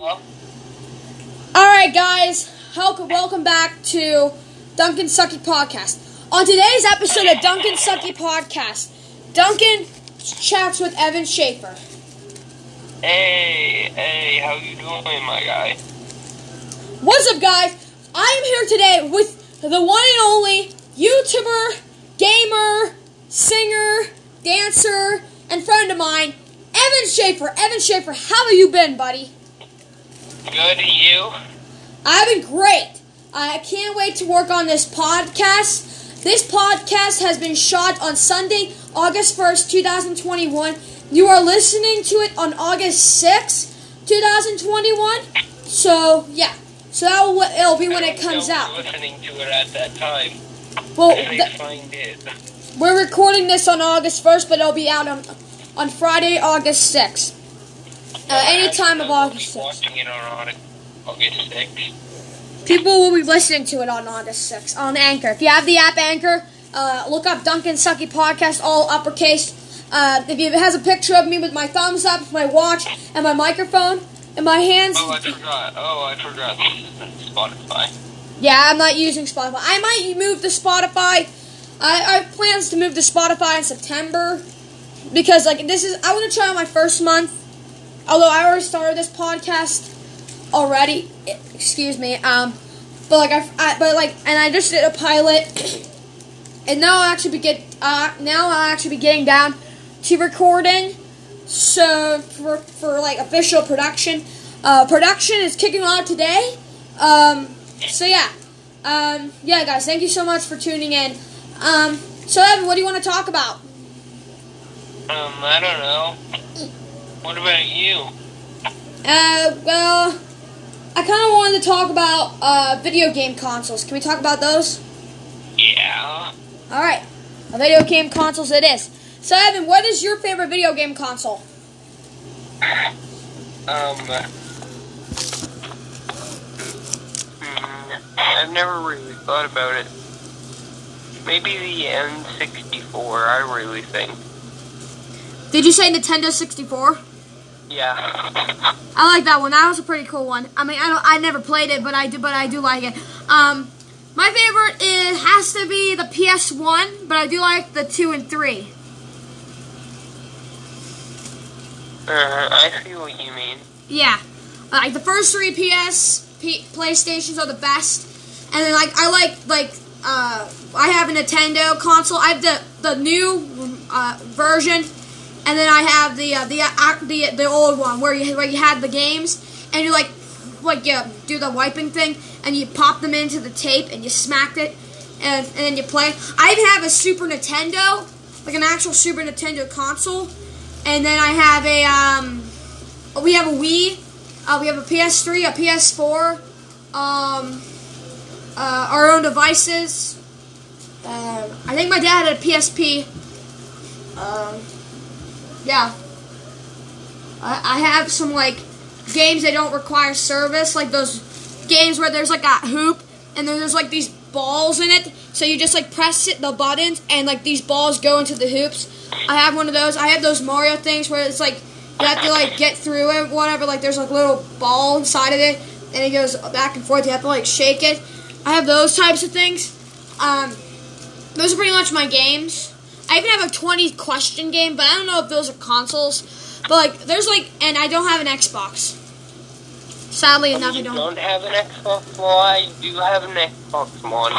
All right, guys, welcome, welcome back to Duncan Sucky Podcast. On today's episode of Duncan Sucky Podcast, Duncan chats with Evan Schaefer. Hey, hey, how you doing, my guy? What's up, guys? I am here today with the one and only YouTuber, gamer, singer, dancer, and friend of mine, Evan Schaefer. Evan Schaefer, how have you been, buddy? Good, you? I've been great. I can't wait to work on this podcast. This podcast has been shot on Sunday, August 1st, 2021. You are listening to it on August 6th, 2021. So, yeah. So that will, it'll be when it comes out. Listening to it at that time. Well, th- we're recording this on August 1st, but it'll be out on, on Friday, August 6th. Uh, any time of August 6th. Watching it on August 6th. People will be listening to it on August 6th on Anchor. If you have the app Anchor, uh, look up Duncan Sucky Podcast, all uppercase. Uh, if it has a picture of me with my thumbs up, my watch, and my microphone in my hands, Oh, I forgot. Oh, I forgot. Spotify. yeah, I'm not using Spotify. I might move to Spotify. I, I have plans to move to Spotify in September because, like, this is I want to try my first month. Although I already started this podcast already, excuse me. Um, but like I, I but like, and I just did a pilot, and now I'll actually be get uh now I'll actually be getting down to recording. So for for like official production, uh, production is kicking off today. Um, so yeah, um, yeah, guys, thank you so much for tuning in. Um, so Evan, what do you want to talk about? Um, I don't know. What about you? Uh, well, I kind of wanted to talk about uh, video game consoles. Can we talk about those? Yeah. All right, a video game consoles it is. So Evan, what is your favorite video game console? Um. hmm, I've never really thought about it. Maybe the N64, I really think. Did you say Nintendo 64? Yeah. I like that one. That was a pretty cool one. I mean, I don't, I never played it, but I do, but I do like it. Um, my favorite is has to be the PS1, but I do like the two and three. Uh, I see what you mean. Yeah, like the first three PS P, PlayStations are the best, and then like I like like uh, I have a Nintendo console. I have the the new uh, version, and then I have the uh, the uh, the the old one where you where you had the games, and you like like you do the wiping thing, and you pop them into the tape, and you smacked it, and and then you play. I even have a Super Nintendo, like an actual Super Nintendo console, and then I have a um we have a Wii, uh, we have a PS3, a PS4, um, uh, our own devices. Uh, I think my dad had a PSP. Um, yeah. I, I have some like games that don't require service, like those games where there's like a hoop and then there's like these balls in it. So you just like press it, the buttons and like these balls go into the hoops. I have one of those. I have those Mario things where it's like you have to like get through it, whatever. Like there's like a little ball inside of it, and it goes back and forth. You have to like shake it. I have those types of things. Um, those are pretty much my games. I even have a 20 question game, but I don't know if those are consoles. But like, there's like, and I don't have an Xbox. Sadly enough, I don't. don't have an Xbox? Well, I do have an Xbox One.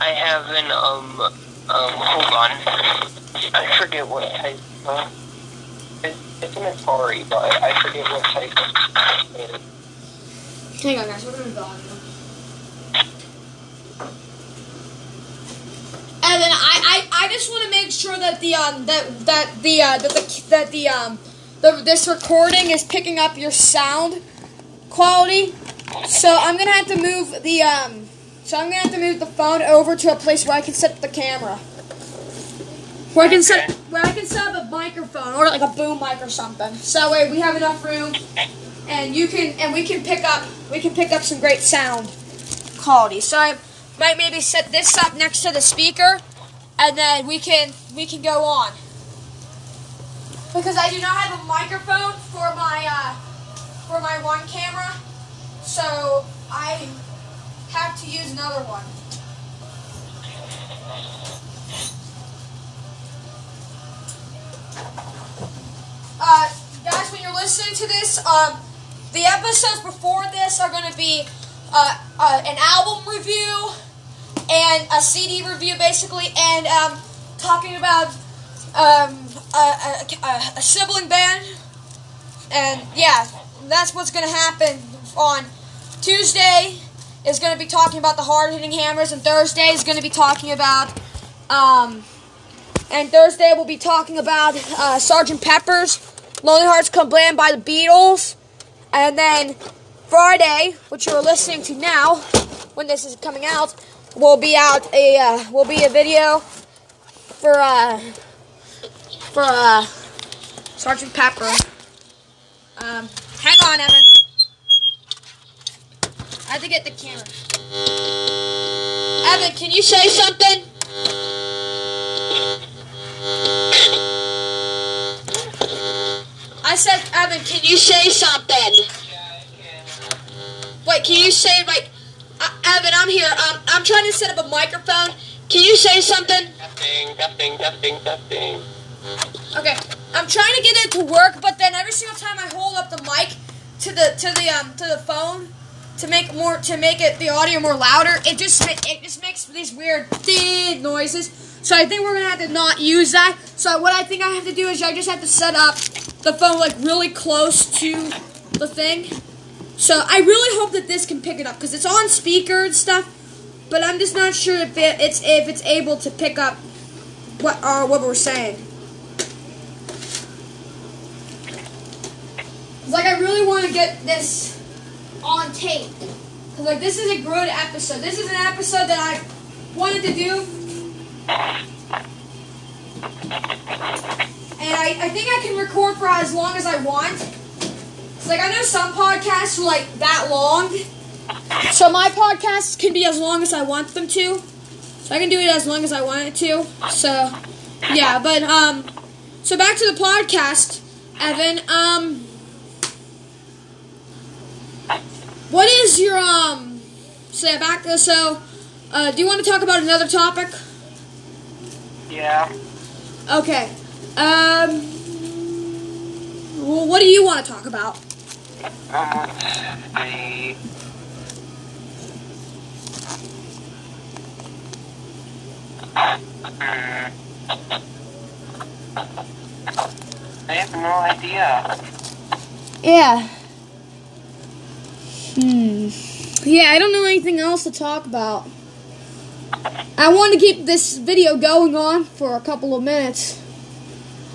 I have an, um, um, hold on. I forget what type, uh, it's, it's an Atari, but I forget what type of it is. Hang on, guys. We're gonna go on. And then I, I, I just want to make sure that the um that that the uh that the that the um the this recording is picking up your sound quality. So I'm gonna have to move the um so I'm gonna have to move the phone over to a place where I can set the camera. Where I can set where I can set up a microphone or like a boom mic or something. So that way we have enough room and you can and we can pick up we can pick up some great sound quality. So I might maybe set this up next to the speaker, and then we can we can go on. Because I do not have a microphone for my uh, for my one camera, so I have to use another one. Uh, guys, when you're listening to this, um, the episodes before this are going to be uh, uh, an album review and a CD review, basically, and um, talking about um, a, a, a, sibling band. And yeah, that's what's going to happen on Tuesday. Is going to be talking about the hard hitting hammers, and Thursday is going to be talking about. Um, and Thursday we'll be talking about uh, Sergeant Pepper's Lonely Hearts Club Band by the Beatles. And then Friday, which you're listening to now, when this is coming out, will be out a uh, will be a video for uh, for uh, Sergeant Pepper. Um, hang on, Evan. I have to get the camera. Evan, can you say something? I said, Evan, can you say something? Wait, can you say like, Evan, I'm here. Um, I'm trying to set up a microphone. Can you say something? Testing, testing, testing, testing. Okay, I'm trying to get it to work, but then every single time I hold up the mic to the to the um to the phone to make more to make it the audio more louder, it just it just makes these weird ding noises. So I think we're gonna have to not use that. So what I think I have to do is I just have to set up the phone like really close to the thing. So I really hope that this can pick it up because it's on speaker and stuff. But I'm just not sure if it, it's if it's able to pick up what uh, what we're saying. Like I really want to get this on tape. Cause like this is a good episode. This is an episode that I wanted to do. And I, I think I can record for as long as I want. It's like I know some podcasts are like that long. So my podcasts can be as long as I want them to. So I can do it as long as I want it to. So yeah, but um so back to the podcast, Evan. Um what is your um say back so uh do you want to talk about another topic? Yeah. Okay. Um well, what do you want to talk about? Uh, I. Hmm. I have no idea. Yeah. Hmm. Yeah, I don't know anything else to talk about. I want to keep this video going on for a couple of minutes.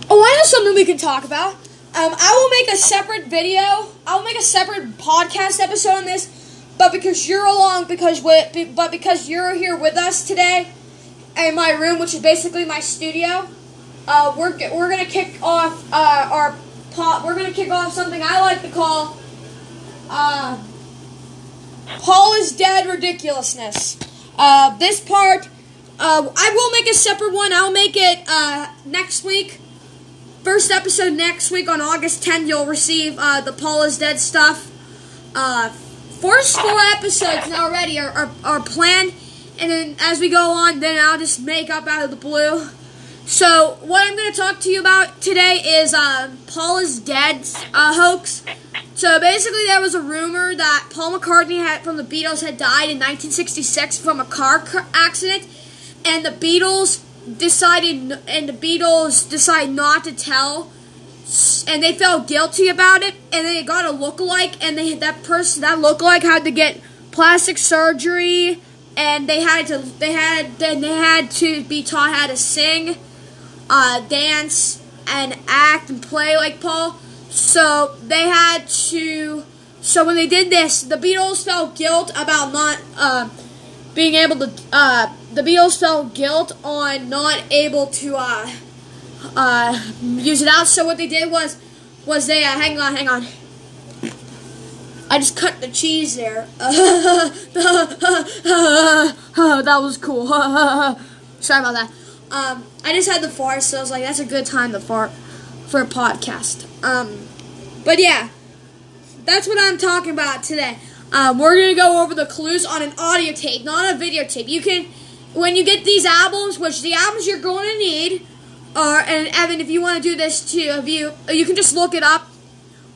Oh, I know something we can talk about. Um, I will make a separate video. I'll make a separate podcast episode on this. But because you're along, because we, but because you're here with us today in my room, which is basically my studio, uh, we're we're gonna kick off uh, our pot. We're gonna kick off something I like to call uh, Paul is dead ridiculousness. Uh, this part, uh, I will make a separate one. I'll make it uh, next week. First episode next week on August 10th, you'll receive uh, the Paul is dead stuff. Uh, first four episodes already are, are, are planned, and then as we go on, then I'll just make up out of the blue. So, what I'm going to talk to you about today is uh, Paul is dead uh, hoax. So basically, there was a rumor that Paul McCartney had from the Beatles had died in 1966 from a car accident, and the Beatles decided, and the Beatles decided not to tell, and they felt guilty about it, and they got a lookalike, and they that person that lookalike had to get plastic surgery, and they had to they had then they had to be taught how to sing, uh, dance, and act and play like Paul. So they had to. So when they did this, the Beatles felt guilt about not uh, being able to. Uh, the Beatles felt guilt on not able to uh, uh, use it out. So what they did was was they uh, hang on, hang on. I just cut the cheese there. that was cool. Sorry about that. Um, I just had the fart, so I was like, that's a good time to fart for a podcast. Um, but yeah, that's what I'm talking about today. Um, we're gonna go over the clues on an audio tape, not a videotape. You can, when you get these albums, which the albums you're going to need, are and Evan, if you want to do this too, if you you can just look it up,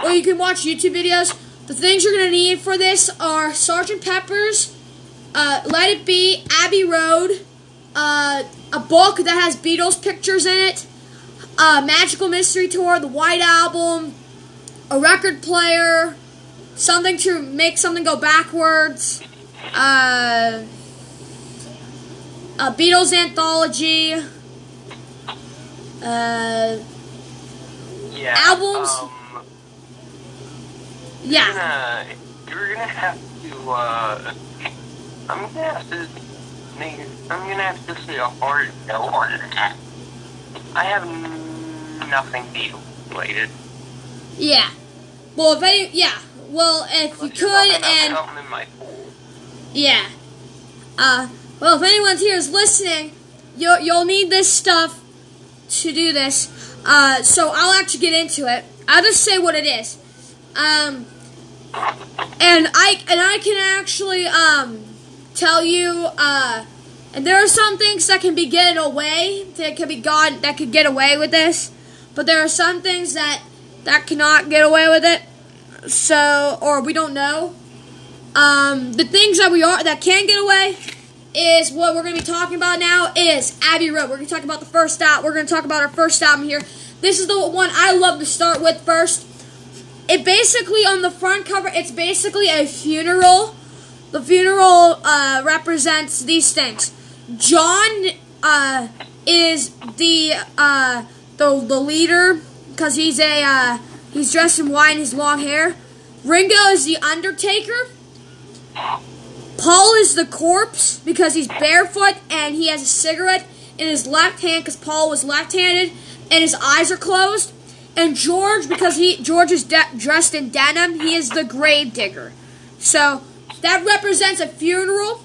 or you can watch YouTube videos. The things you're gonna need for this are Sergeant Pepper's, uh, Let It Be, Abbey Road, uh, a book that has Beatles pictures in it, uh, Magical Mystery Tour, the White Album, a record player, something to make something go backwards, uh, a Beatles anthology, uh, Yeah. Albums? Um, yeah, gonna, you're gonna have to, uh, I'm gonna have to make, I'm gonna have to say a hard no on that. I have nothing Beatles related. yeah. Well, if any, yeah. Well, if you Unless you're could, and in my. Yeah. Uh, well, if anyone here is listening, you'll, you'll need this stuff to do this. Uh, so I'll actually get into it. I'll just say what it is. Um, and I and I can actually um, tell you. Uh, and there are some things that can be getting away. That can be gone. That could get away with this. But there are some things that that cannot get away with it. So, or we don't know. Um, the things that we are that can get away is what we're going to be talking about now is Abbey Road. We're going to talk about the first out. We're going to talk about our first album here. This is the one I love to start with first. It basically on the front cover, it's basically a funeral. The funeral uh, represents these things. John uh, is the uh, the the leader because he's a uh, he's dressed in white and his long hair. Ringo is the Undertaker. Paul is the corpse because he's barefoot and he has a cigarette in his left hand because Paul was left-handed and his eyes are closed. And George because he George is de- dressed in denim, he is the grave digger. So that represents a funeral.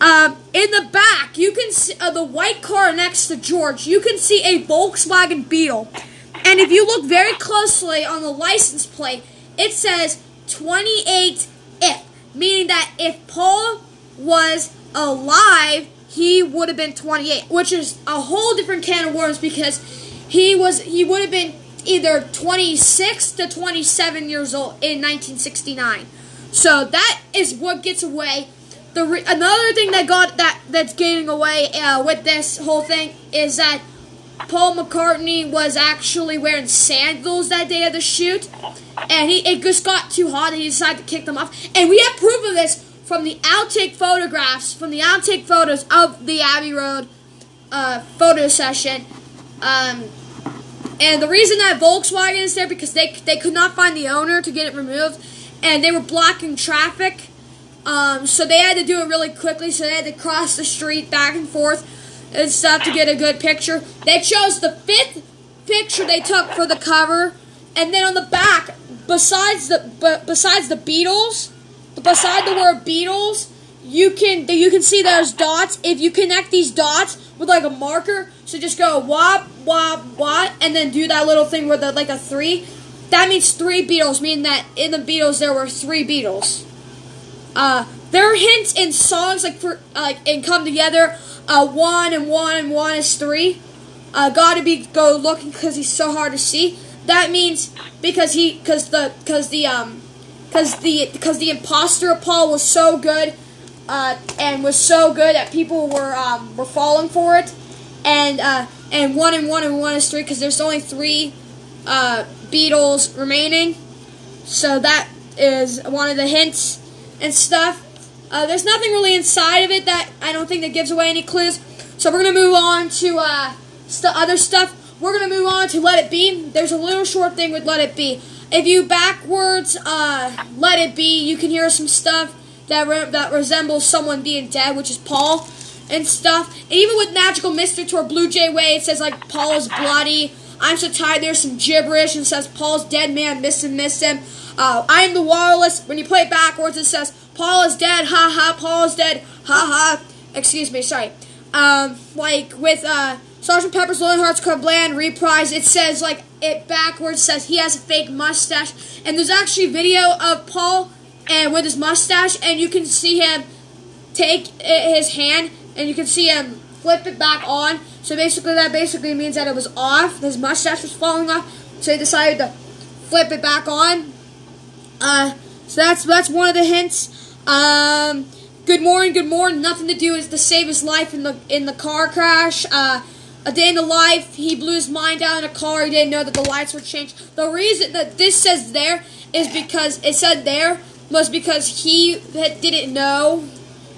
Um, in the back, you can see uh, the white car next to George. You can see a Volkswagen Beetle, and if you look very closely on the license plate, it says 28 if, meaning that if Paul was alive, he would have been 28, which is a whole different can of worms because he was he would have been either 26 to 27 years old in 1969. So that is what gets away. The re- another thing that got that that's getting away uh, with this whole thing is that Paul McCartney was actually wearing sandals that day of the shoot, and he it just got too hot and he decided to kick them off. And we have proof of this from the outtake photographs, from the outtake photos of the Abbey Road uh, photo session. Um, and the reason that Volkswagen is there because they they could not find the owner to get it removed, and they were blocking traffic. Um, so they had to do it really quickly. So they had to cross the street back and forth and stuff to get a good picture. They chose the fifth picture they took for the cover, and then on the back, besides the b- besides the Beatles, beside the word Beatles, you can you can see those dots. If you connect these dots with like a marker, so just go wop wop wop, and then do that little thing where the, like a three. That means three Beatles, meaning that in the Beatles there were three Beatles. Uh, there are hints in songs like for like in Come Together. Uh, one and one and one is three. Uh, gotta be go looking because he's so hard to see. That means because he because the because the um because the because the imposter of Paul was so good uh, and was so good that people were um, were falling for it. And uh, and one and one and one is three because there's only three uh, Beatles remaining. So that is one of the hints and stuff. Uh, there's nothing really inside of it that I don't think that gives away any clues. So we're gonna move on to uh, st- other stuff. We're gonna move on to Let It Be. There's a little short thing with Let It Be. If you backwards uh, Let It Be, you can hear some stuff that re- that resembles someone being dead, which is Paul and stuff. And even with Magical Mystery Tour Blue Jay Way, it says like Paul is bloody. I'm so tired. There's some gibberish and says Paul's dead man. Miss him, miss him. Uh, I am the Walrus. When you play it backwards, it says Paul is dead. Ha ha. Paul is dead. Ha ha. Excuse me. Sorry. Um, like with uh, Sergeant Pepper's Lonely Hearts Club Band reprise. It says like it backwards says he has a fake mustache, and there's actually video of Paul and with his mustache, and you can see him take his hand, and you can see him flip it back on. So basically, that basically means that it was off. His mustache was falling off, so he decided to flip it back on. Uh, so that's that's one of the hints. Um, good morning, good morning. Nothing to do is to save his life in the in the car crash. Uh, a day in the life, he blew his mind out in a car. He didn't know that the lights were changed. The reason that this says there is because it said there was because he didn't know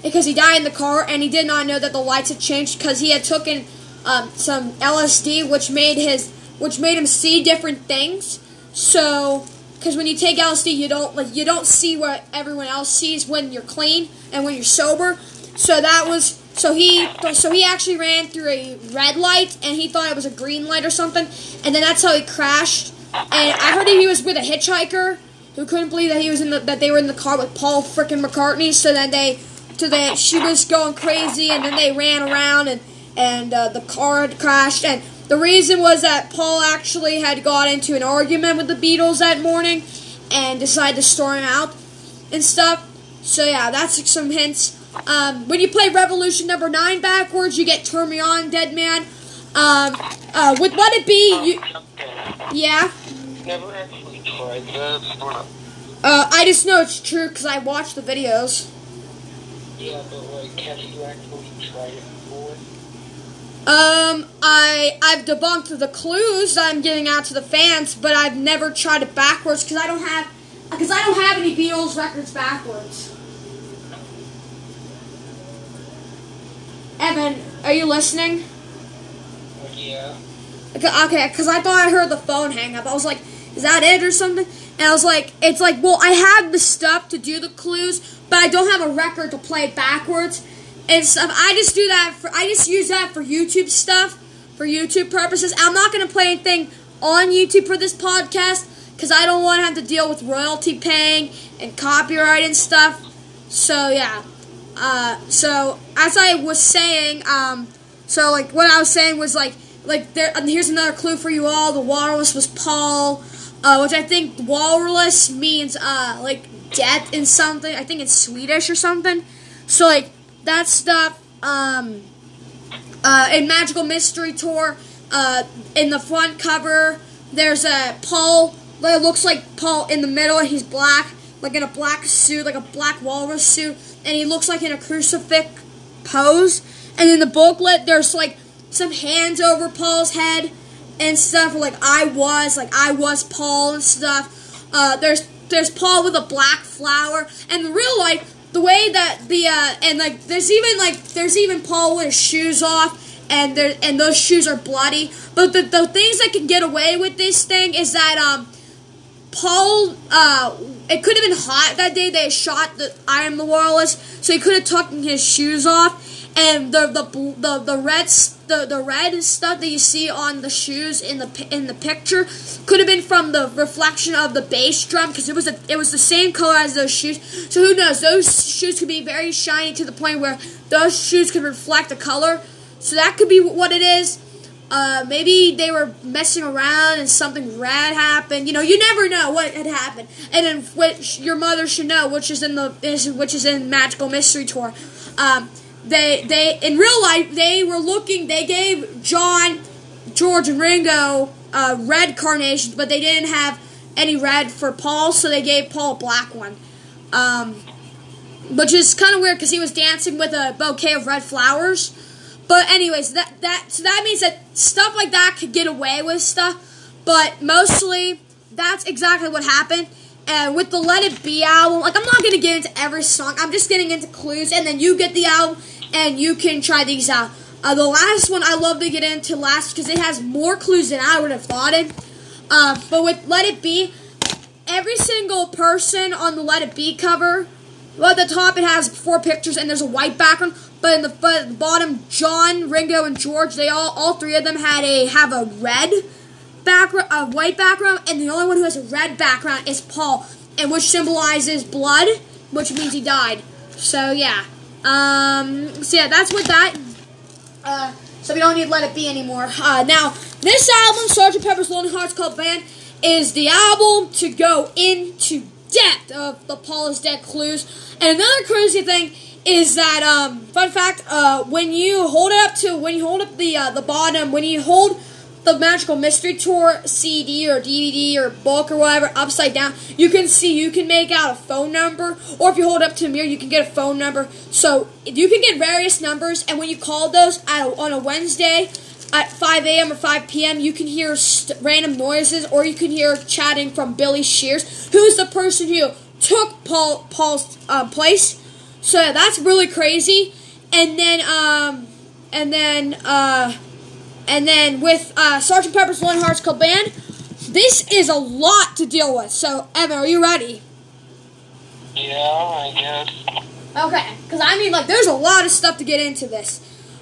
because he died in the car and he did not know that the lights had changed because he had taken um, some LSD, which made his which made him see different things. So, because when you take LSD, you don't like you don't see what everyone else sees when you're clean and when you're sober. So that was so he so he actually ran through a red light and he thought it was a green light or something, and then that's how he crashed. And I heard that he was with a hitchhiker who couldn't believe that he was in the that they were in the car with Paul frickin' McCartney. So then they so that she was going crazy, and then they ran around and and uh, the car had crashed and the reason was that Paul actually had got into an argument with the Beatles that morning and decided to storm out and stuff. So yeah, that's some hints. Um, when you play Revolution number nine backwards, you get Turn Me On, Dead Man. Um, uh, with Let It Be, you, yeah. Never actually tried that. Uh, I just know it's true because I watched the videos. Yeah, but like, have you actually tried it? Um, I I've debunked the clues that I'm giving out to the fans, but I've never tried it backwards because I don't have because I don't have any Beatles records backwards. Evan, are you listening? Yeah. Okay, because I thought I heard the phone hang up. I was like, is that it or something? And I was like, it's like, well, I have the stuff to do the clues, but I don't have a record to play it backwards and stuff. I just do that for I just use that for YouTube stuff, for YouTube purposes. I'm not gonna play anything on YouTube for this podcast because I don't want to have to deal with royalty paying and copyright and stuff. So yeah. Uh, so as I was saying, um, so like what I was saying was like like there. And here's another clue for you all. The walrus was Paul, uh, which I think walrus means uh like death in something. I think it's Swedish or something. So like that stuff. Um, uh, in Magical Mystery Tour, uh, in the front cover, there's a Paul. It looks like Paul in the middle, and he's black, like in a black suit, like a black walrus suit, and he looks like in a crucifix pose. And in the booklet, there's like some hands over Paul's head and stuff, like I was, like I was Paul and stuff. Uh, there's there's Paul with a black flower, and real life, the way that the uh, and like there's even like there's even Paul with his shoes off and there and those shoes are bloody. But the the things that can get away with this thing is that um Paul uh it could have been hot that day they shot the I am the Walrus, so he could have taken his shoes off and the the the the red the the red stuff that you see on the shoes in the in the picture could have been from the reflection of the bass drum because it was a, it was the same color as those shoes. So who knows? Those shoes could be very shiny to the point where those shoes could reflect the color. So that could be what it is. Uh, maybe they were messing around and something rad happened. You know, you never know what had happened. And then which your mother should know, which is in the which is in Magical Mystery Tour. Um, they they in real life they were looking. They gave John, George, and Ringo uh, red carnations, but they didn't have any red for Paul, so they gave Paul a black one. Um, which is kind of weird because he was dancing with a bouquet of red flowers. But anyways, that that so that means that stuff like that could get away with stuff, but mostly that's exactly what happened. And with the Let It Be album, like I'm not gonna get into every song. I'm just getting into clues, and then you get the album, and you can try these out. Uh, the last one I love to get into last because it has more clues than I would have thought it. Uh, but with Let It Be, every single person on the Let It Be cover, well, at the top it has four pictures and there's a white background. But in the, but the bottom, John, Ringo, and George, they all all three of them had a have a red background, a white background, and the only one who has a red background is Paul, and which symbolizes blood, which means he died. So yeah. Um, so yeah, that's what that. Uh, so we don't need Let It Be anymore. Uh, now, this album, Sgt. Pepper's Lonely Hearts Club Band, is the album to go into depth of the Paul is Dead clues. And another crazy thing is that, um, fun fact, uh, when you hold it up to, when you hold up the, uh, the bottom, when you hold the Magical Mystery Tour CD or DVD or book or whatever upside down, you can see, you can make out a phone number, or if you hold up to a mirror, you can get a phone number. So you can get various numbers, and when you call those on a Wednesday at 5 a.m. or 5 p.m., you can hear random noises, or you can hear chatting from Billy Shears, who's the person who took Paul Paul's uh, place. So yeah, that's really crazy. And then, um, and then, uh, and then with uh, Sergeant Pepper's Lonely Hearts Club Band, this is a lot to deal with. So, Evan, are you ready? Yeah, I guess. Okay, because I mean, like, there's a lot of stuff to get into this.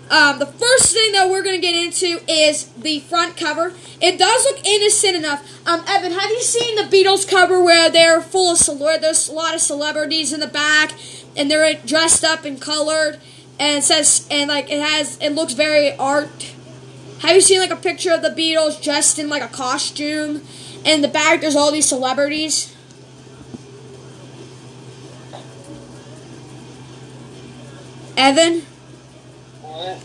Um, the first thing that we're going to get into is the front cover. It does look innocent enough. Um, Evan, have you seen the Beatles cover where they're full of cele- there's a lot of celebrities in the back, and they're dressed up and colored, and it says and like it has it looks very art. Have you seen like a picture of the Beatles dressed in like a costume? And in the back there's all these celebrities. Evan, What?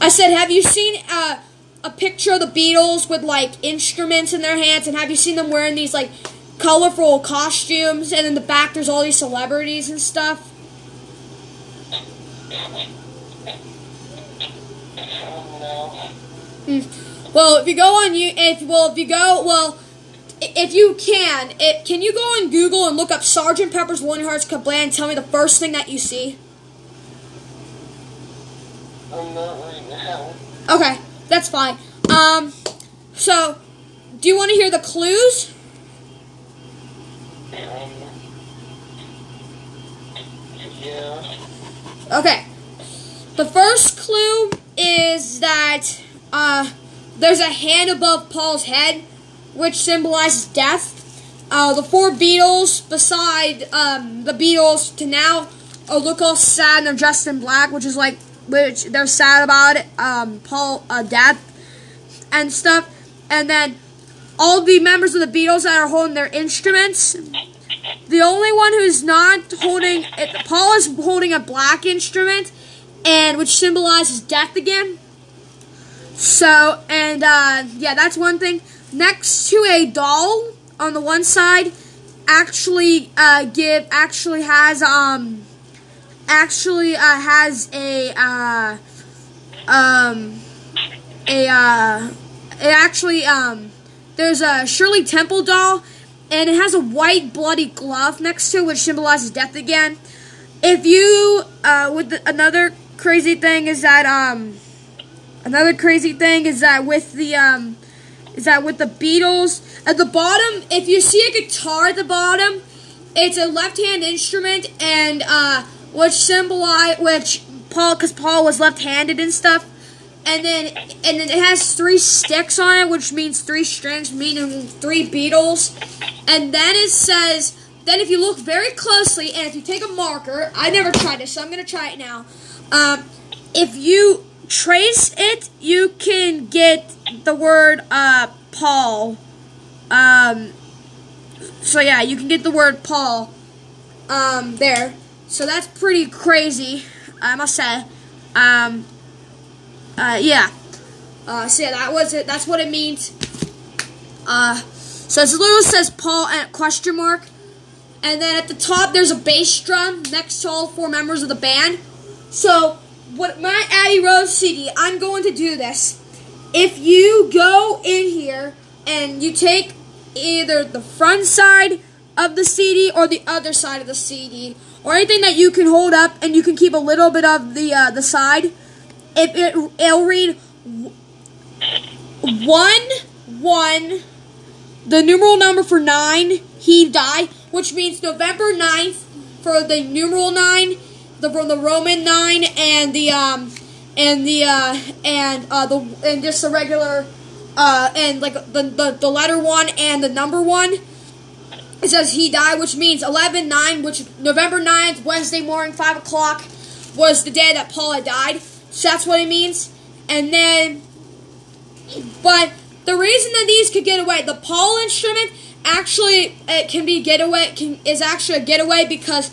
I said, have you seen uh, a picture of the Beatles with like instruments in their hands? And have you seen them wearing these like colorful costumes? And in the back there's all these celebrities and stuff. Well, if you go on you, if well, if you go, well, if you can, it, can you go on Google and look up Sergeant Pepper's Lonely Hearts Club Band and tell me the first thing that you see? I'm not right now. Okay, that's fine. Um, so, do you want to hear the clues? Um, yeah. Okay. The first clue is that uh, there's a hand above Paul's head, which symbolizes death. Uh, the four Beatles, beside um, the Beatles, to now uh, look all sad and they're dressed in black, which is like, which they're sad about it. Um, Paul uh, death and stuff, and then all the members of the Beatles that are holding their instruments. The only one who's not holding it, Paul is holding a black instrument, and which symbolizes death again. So, and uh, yeah, that's one thing. Next to a doll on the one side, actually uh, give actually has um actually uh, has a uh, um a uh it actually um there's a Shirley Temple doll and it has a white bloody glove next to it which symbolizes death again. If you uh with the, another crazy thing is that um another crazy thing is that with the um is that with the Beatles at the bottom if you see a guitar at the bottom it's a left-hand instrument and uh which symbolize which Paul cuz Paul was left-handed and stuff and then and then it has three sticks on it, which means three strings, meaning three Beatles. And then it says, then if you look very closely, and if you take a marker, I never tried this, so I'm gonna try it now. Um, if you trace it, you can get the word uh, Paul. Um, so yeah, you can get the word Paul um, there. So that's pretty crazy, I must say. Um, uh, yeah. Uh, so yeah, that was it. That's what it means. Uh, so it literally says Paul at question mark, and then at the top there's a bass drum next to all four members of the band. So what my Abbey Road CD, I'm going to do this. If you go in here and you take either the front side of the CD or the other side of the CD, or anything that you can hold up and you can keep a little bit of the uh, the side if it it'll read one one the numeral number for nine he died which means november 9th for the numeral nine the the roman nine and the um and the uh and uh the and just the regular uh and like the the, the letter one and the number one it says he died which means 11 9 which november 9th wednesday morning 5 o'clock was the day that paul had died so that's what it means. and then, but the reason that these could get away, the Paul instrument actually it can be getaway can is actually a getaway because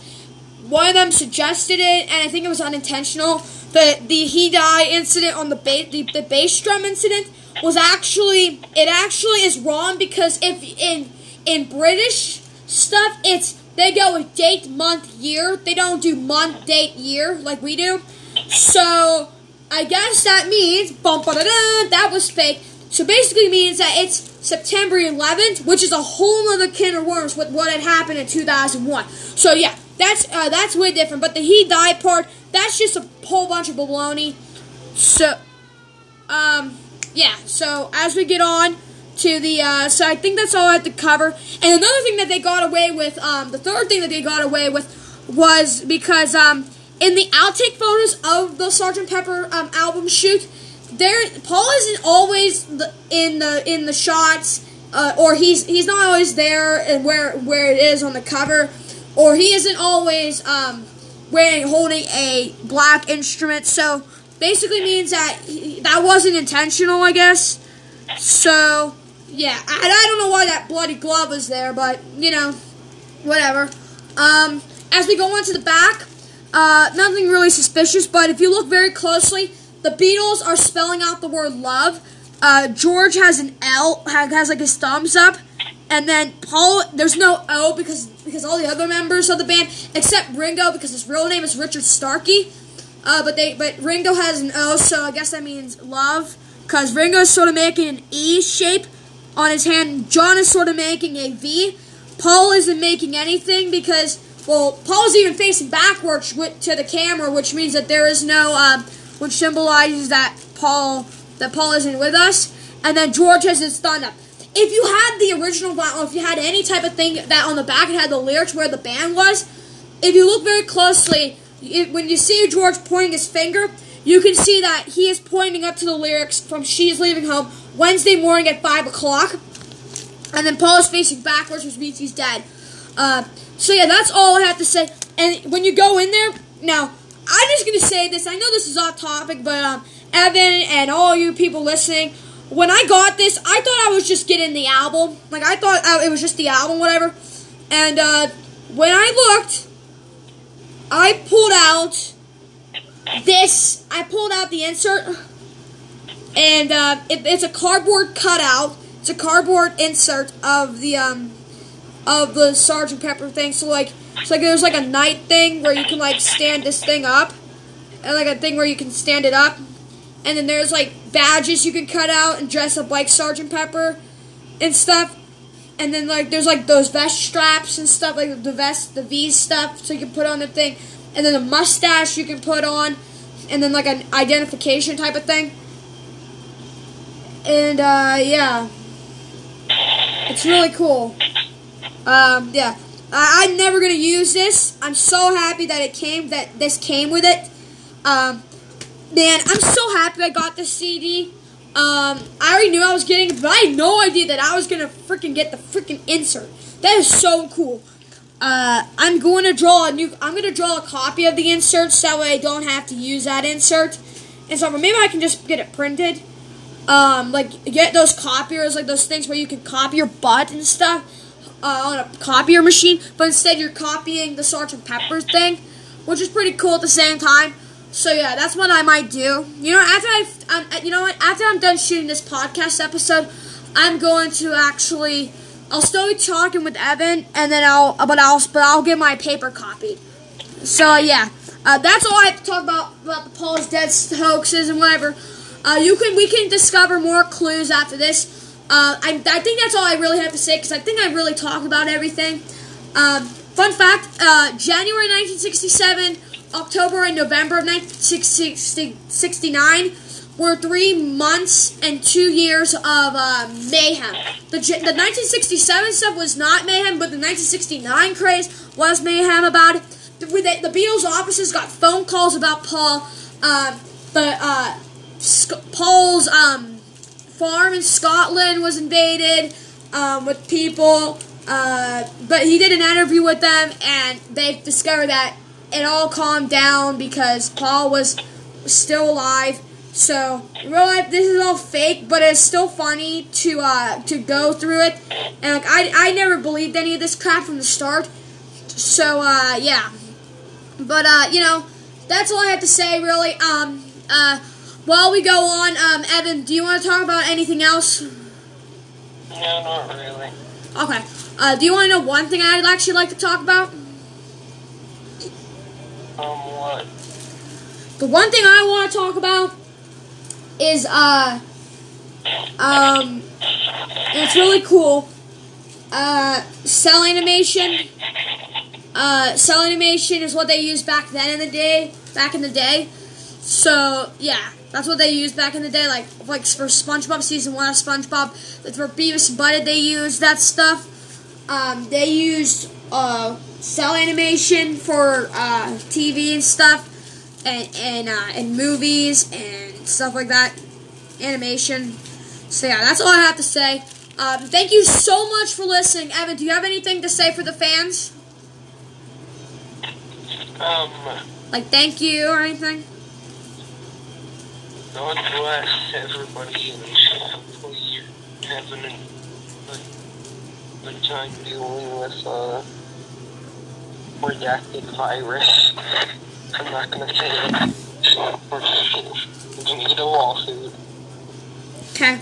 one of them suggested it, and I think it was unintentional. The the he die incident on the bass the, the bass drum incident was actually it actually is wrong because if in in British stuff it's they go with date month year. They don't do month date year like we do. So I guess that means bum, that was fake. So basically means that it's September 11th which is a whole other can of worms with what had happened in 2001 so yeah that's uh, that's way different but the he died part that's just a whole bunch of baloney so um yeah, so as we get on to the, uh, so I think that's all I have to cover. And another thing that they got away with, um, the third thing that they got away with was because, um, in the outtake photos of the Sergeant Pepper um, album shoot, there Paul isn't always the, in the in the shots, uh, or he's he's not always there and where where it is on the cover, or he isn't always um, wearing holding a black instrument. So basically means that he, that wasn't intentional, I guess. So, yeah, I, I don't know why that bloody glove was there, but, you know, whatever. Um, as we go into the back, uh, nothing really suspicious, but if you look very closely, the Beatles are spelling out the word love. Uh, George has an L, has like his thumbs up, and then Paul, there's no O because because all the other members of the band, except Ringo, because his real name is Richard Starkey, uh, but they but Ringo has an O, so I guess that means love. Cause Ringo's sort of making an E shape on his hand. John is sort of making a V. Paul isn't making anything because well, Paul's even facing backwards to the camera, which means that there is no, um, which symbolizes that Paul that Paul isn't with us. And then George has his thumb up. If you had the original, or if you had any type of thing that on the back it had the lyrics where the band was, if you look very closely, it, when you see George pointing his finger, you can see that he is pointing up to the lyrics from She's Leaving Home Wednesday morning at 5 o'clock. And then Paul is facing backwards, which means he's dead. Uh, so yeah, that's all I have to say. And when you go in there, now, I'm just going to say this. I know this is off topic, but um, Evan and all you people listening, when I got this, I thought I was just getting the album. Like, I thought uh, it was just the album, whatever. And uh, when I looked, I pulled out this. I pulled out the insert, and uh, it, it's a cardboard cutout. It's a cardboard insert of the um of the Sergeant Pepper thing. So like, it's like there's like a night thing where you can like stand this thing up, and like a thing where you can stand it up, and then there's like badges you can cut out and dress up like Sergeant Pepper and stuff. And then like there's like those vest straps and stuff, like the vest, the V stuff, so you can put on the thing. And then the mustache you can put on, and then like an identification type of thing. And uh, yeah, it's really cool. Um, yeah, I- I'm never gonna use this. I'm so happy that it came, that this came with it. Um, man, I'm so happy I got this CD. Um, I already knew I was getting it, but I had no idea that I was gonna freaking get the freaking insert. That is so cool. Uh, I'm going to draw a new. I'm to draw a copy of the insert so that way I don't have to use that insert. And so maybe I can just get it printed. Um, like get those copiers, like those things where you can copy your butt and stuff uh, on a copier machine, but instead you're copying the Sergeant Pepper thing, which is pretty cool at the same time. So yeah, that's what I might do. You know, after I, um, you know what, after I'm done shooting this podcast episode, I'm going to actually, I'll still be talking with Evan, and then I'll, but I'll, but I'll get my paper copied. So yeah, uh, that's all I have to talk about about the Paul's dead hoaxes and whatever. Uh, you can, we can discover more clues after this. Uh, I, I think that's all I really have to say because I think I really talked about everything. Um, fun fact: uh, January 1967 October and November of 1969 were three months and two years of uh, mayhem. The, the 1967 stuff was not mayhem, but the 1969 craze was mayhem about it. The, the Beatles' offices got phone calls about Paul. Uh, the uh, Paul's um, farm in Scotland was invaded um, with people. Uh, but he did an interview with them, and they discovered that it all calmed down because Paul was still alive. So real life, this is all fake, but it's still funny to uh, to go through it. And like I, I never believed any of this crap from the start. So uh, yeah, but uh, you know, that's all I have to say really. Um, uh, while we go on, um, Evan, do you want to talk about anything else? No, not really. Okay. Uh, do you want to know one thing I'd actually like to talk about? The one thing I want to talk about is uh um it's really cool. Uh cel animation. Uh cel animation is what they used back then in the day back in the day. So yeah, that's what they used back in the day, like like for SpongeBob season one of SpongeBob, for Beavis and Butthead they used that stuff. Um, they used uh, cel animation for uh, TV and stuff, and and uh, and movies and stuff like that, animation. So yeah, that's all I have to say. Um, thank you so much for listening, Evan. Do you have anything to say for the fans? Um, Like thank you or anything? God bless everybody and hopefully you're having a good, good time dealing with, uh, redacted virus. I'm not gonna say it. We're just gonna get a lawsuit. Okay.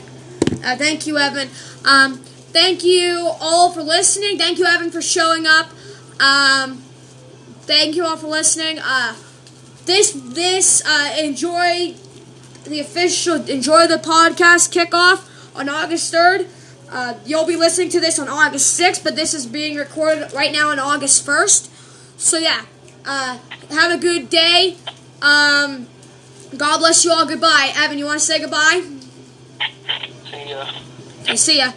Uh, thank you, Evan. Um, thank you all for listening. Thank you, Evan, for showing up. Um, thank you all for listening. Uh, this this uh, enjoy the official enjoy the podcast kickoff on August third. Uh, you'll be listening to this on August sixth, but this is being recorded right now on August first. So yeah, uh, have a good day. Um, God bless you all. Goodbye, Evan. You want to say goodbye? See ya. Okay, see ya.